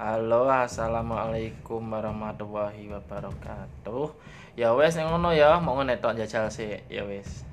Halo, assalamualaikum warahmatullahi wabarakatuh. Ya wes yang ngono ya, mau ngetok jajal sih. Ya wes.